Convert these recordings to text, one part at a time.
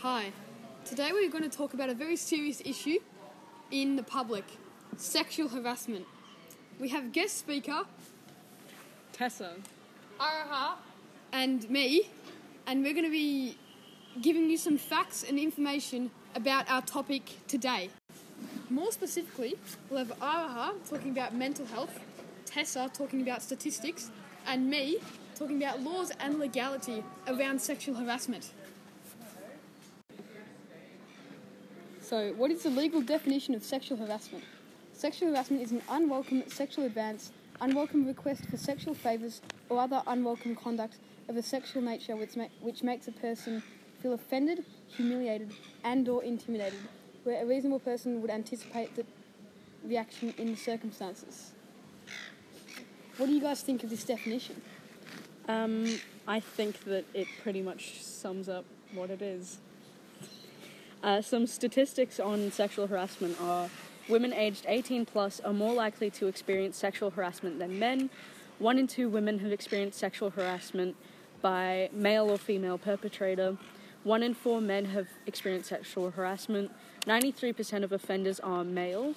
Hi. Today we're going to talk about a very serious issue in the public sexual harassment. We have guest speaker Tessa. Araha and me, and we're going to be giving you some facts and information about our topic today. More specifically, we'll have Araha talking about mental health, Tessa talking about statistics, and me talking about laws and legality around sexual harassment. So, what is the legal definition of sexual harassment? Sexual harassment is an unwelcome sexual advance, unwelcome request for sexual favours, or other unwelcome conduct of a sexual nature which, ma- which makes a person feel offended, humiliated, and/or intimidated, where a reasonable person would anticipate the reaction in the circumstances. What do you guys think of this definition? Um, I think that it pretty much sums up what it is. Uh, some statistics on sexual harassment are women aged 18 plus are more likely to experience sexual harassment than men. One in two women have experienced sexual harassment by male or female perpetrator. One in four men have experienced sexual harassment. 93% of offenders are male.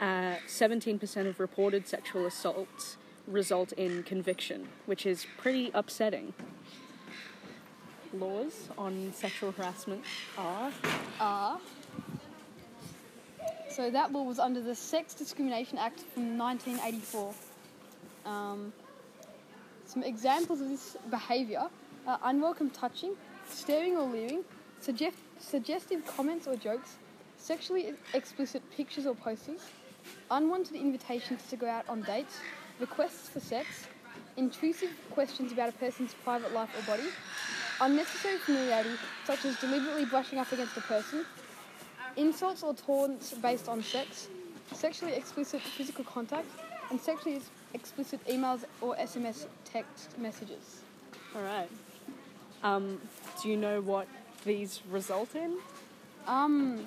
Uh, 17% of reported sexual assaults result in conviction, which is pretty upsetting. Laws on sexual harassment are are. So that law was under the Sex Discrimination Act from 1984. Um, some examples of this behaviour are unwelcome touching, staring or leering, suggest- suggestive comments or jokes, sexually explicit pictures or posters, unwanted invitations to go out on dates, requests for sex, intrusive questions about a person's private life or body, unnecessary familiarity, such as deliberately brushing up against a person, insults or taunts based on sex, sexually explicit physical contact, and sexually explicit emails or SMS text messages. all right. Um, do you know what these result in? Um,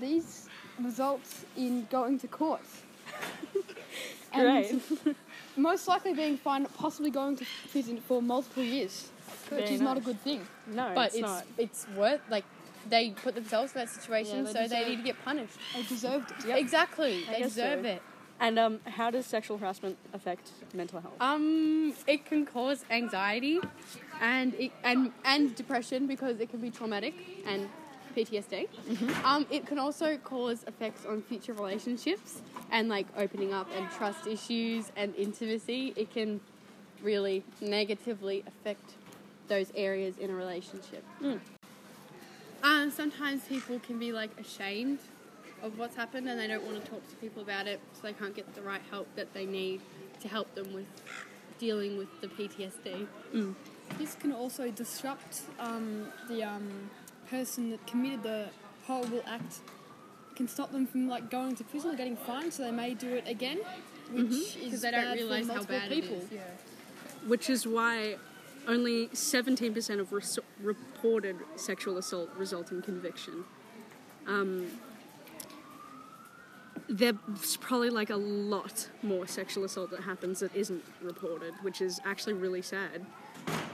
these results in going to court. Great. most likely being fined, possibly going to prison for multiple years, which Very is not a nice. good thing. no, but it's, it's not. it's worth like they put themselves in that situation, Yeah, they so they deserve- need to get punished. They deserved it. Exactly, I they guess deserve so. it. And um, how does sexual harassment affect mental health? Um, it can cause anxiety, and it, and and depression because it can be traumatic and PTSD. Um, it can also cause effects on future relationships and like opening up and trust issues and intimacy. It can really negatively affect those areas in a relationship. Um, sometimes people can be like ashamed of what's happened and they don't want to talk to people about it, so they can't get the right help that they need to help them with dealing with the PTSD. This can also disrupt um, the um, person that committed the horrible act. Can stop them from like going to prison or getting fined, so they may do it again, which is Because they don't bad realise for how multiple bad people. it is. Yeah. Which is why only 17% of res- reported sexual assault result in conviction. Um, there's probably like a lot more sexual assault that happens that isn't reported, which is actually really sad.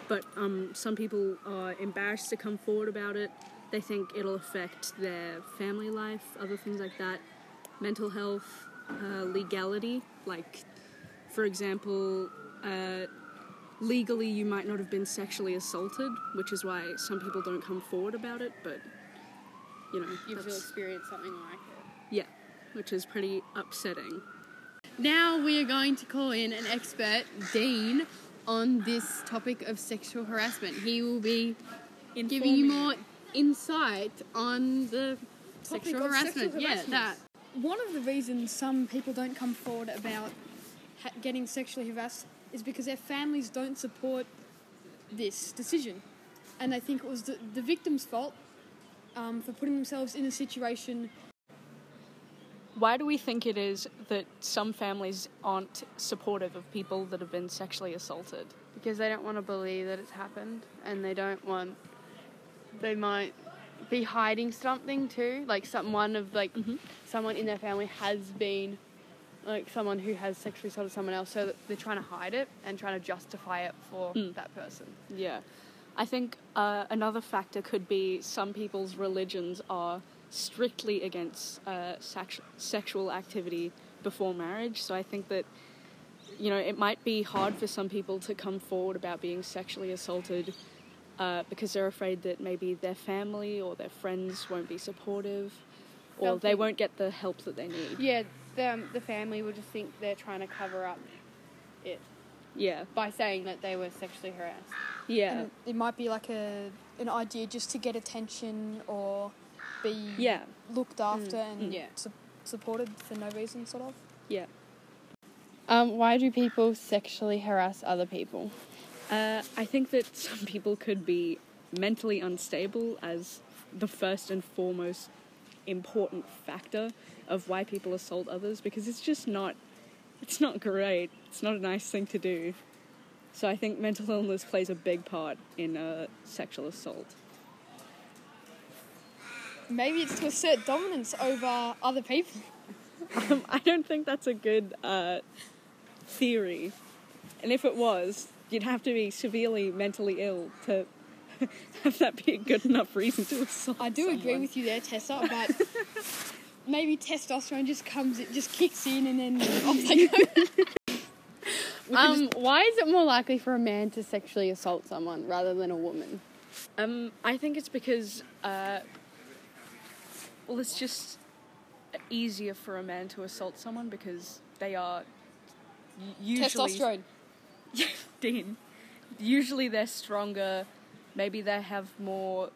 But um, some people are embarrassed to come forward about it. They think it'll affect their family life, other things like that, mental health, uh, legality. Like, for example, uh, legally you might not have been sexually assaulted, which is why some people don't come forward about it. But you know, You've experienced something like it. yeah, which is pretty upsetting. Now we are going to call in an expert, Dean, on this topic of sexual harassment. He will be giving you more insight on the Topic sexual harassment. sexual Yeah, that. One of the reasons some people don't come forward about ha- getting sexually harassed is because their families don't support this decision, and they think it was the, the victim's fault um, for putting themselves in a situation. Why do we think it is that some families aren't supportive of people that have been sexually assaulted? Because they don't want to believe that it's happened and they don't want. They might be hiding something too. Like someone of like someone in their family has been like someone who has sexually assaulted someone else, so they're trying to hide it and trying to justify it for Mm. that person. Yeah. I think uh, another factor could be some people's religions are strictly against uh, sex- sexual activity before marriage. So I think that you know it might be hard for some people to come forward about being sexually assaulted uh, because they're afraid that maybe their family or their friends won't be supportive, or They'll they think- won't get the help that they need. Yeah, the, um, the family will just think they're trying to cover up it Yeah, by saying that they were sexually harassed. yeah, And it might be like a an idea just to get attention or be yeah, looked after and Yeah. su- supported for no reason, sort of. yeah. Um, why do people sexually harass other people? Uh, I think that some people could be mentally unstable as the first and foremost important factor of why people assault others because it's just not it's not great. It's not a nice thing to do. So I think mental illness plays a big part in uh, sexual assault. Maybe it's to assert dominance over other people. Um, I don't think that's a good uh, theory. And if it was, you'd have to be severely mentally ill to have that be a good enough reason to assault. I do agree with you there, Tessa, but maybe testosterone just comes, it just kicks in, and then off they go. Um, why is it more likely for a man to sexually assault someone rather than a woman? Um, I think it's because, uh, well, it's just easier for a man to assault someone because they are usually Testosterone. Dean. Usually they're stronger. Maybe they have more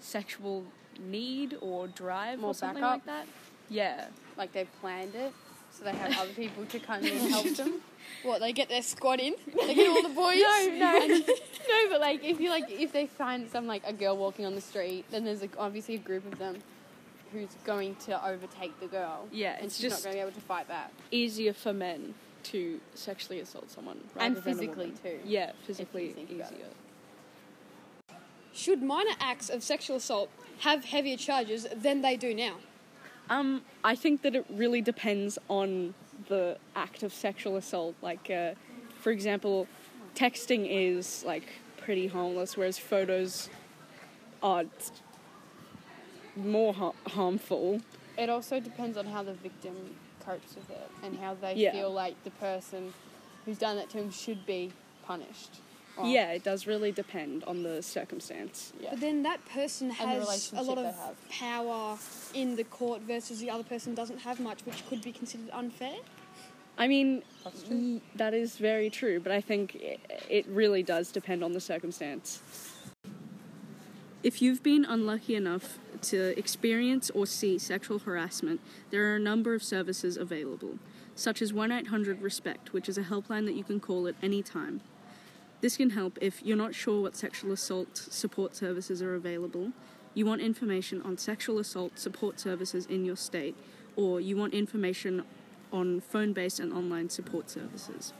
sexual need or drive More or something backup? like that. Yeah. Like they've planned it, so they have other people to come in and help them. What, they get their squad in? They get all the boys? No, no, no. But like, if you like, if they find some like a girl walking on the street, then there's like obviously a group of them who's going to overtake the girl. Yeah, and it's she's just- not going to be able to fight back. Easier for men to sexually assault someone rather And physically, too, Yeah, physically easier. Should minor acts of sexual assault have heavier charges than they do now? Um, I think that it really depends on the act of sexual assault. Like, uh, for example, texting is like pretty harmless, whereas photos are more har- harmful. It also depends on how the victim copes with it and how they Yeah. feel like the person who's done that to him should be punished. Or- Yeah, it does really depend on the circumstance. yeah. But then that person has a lot of power in the court versus the other person doesn't have much, which could be considered unfair. I mean, That's y- that is very true, but I think it, it really does depend on the circumstance. If you've been unlucky enough to experience or see sexual harassment, there are a number of services available, such as 1 800 RESPECT, which is a helpline that you can call at any time. This can help if you're not sure what sexual assault support services are available, you want information on sexual assault support services in your state, or you want information on phone based and online support services.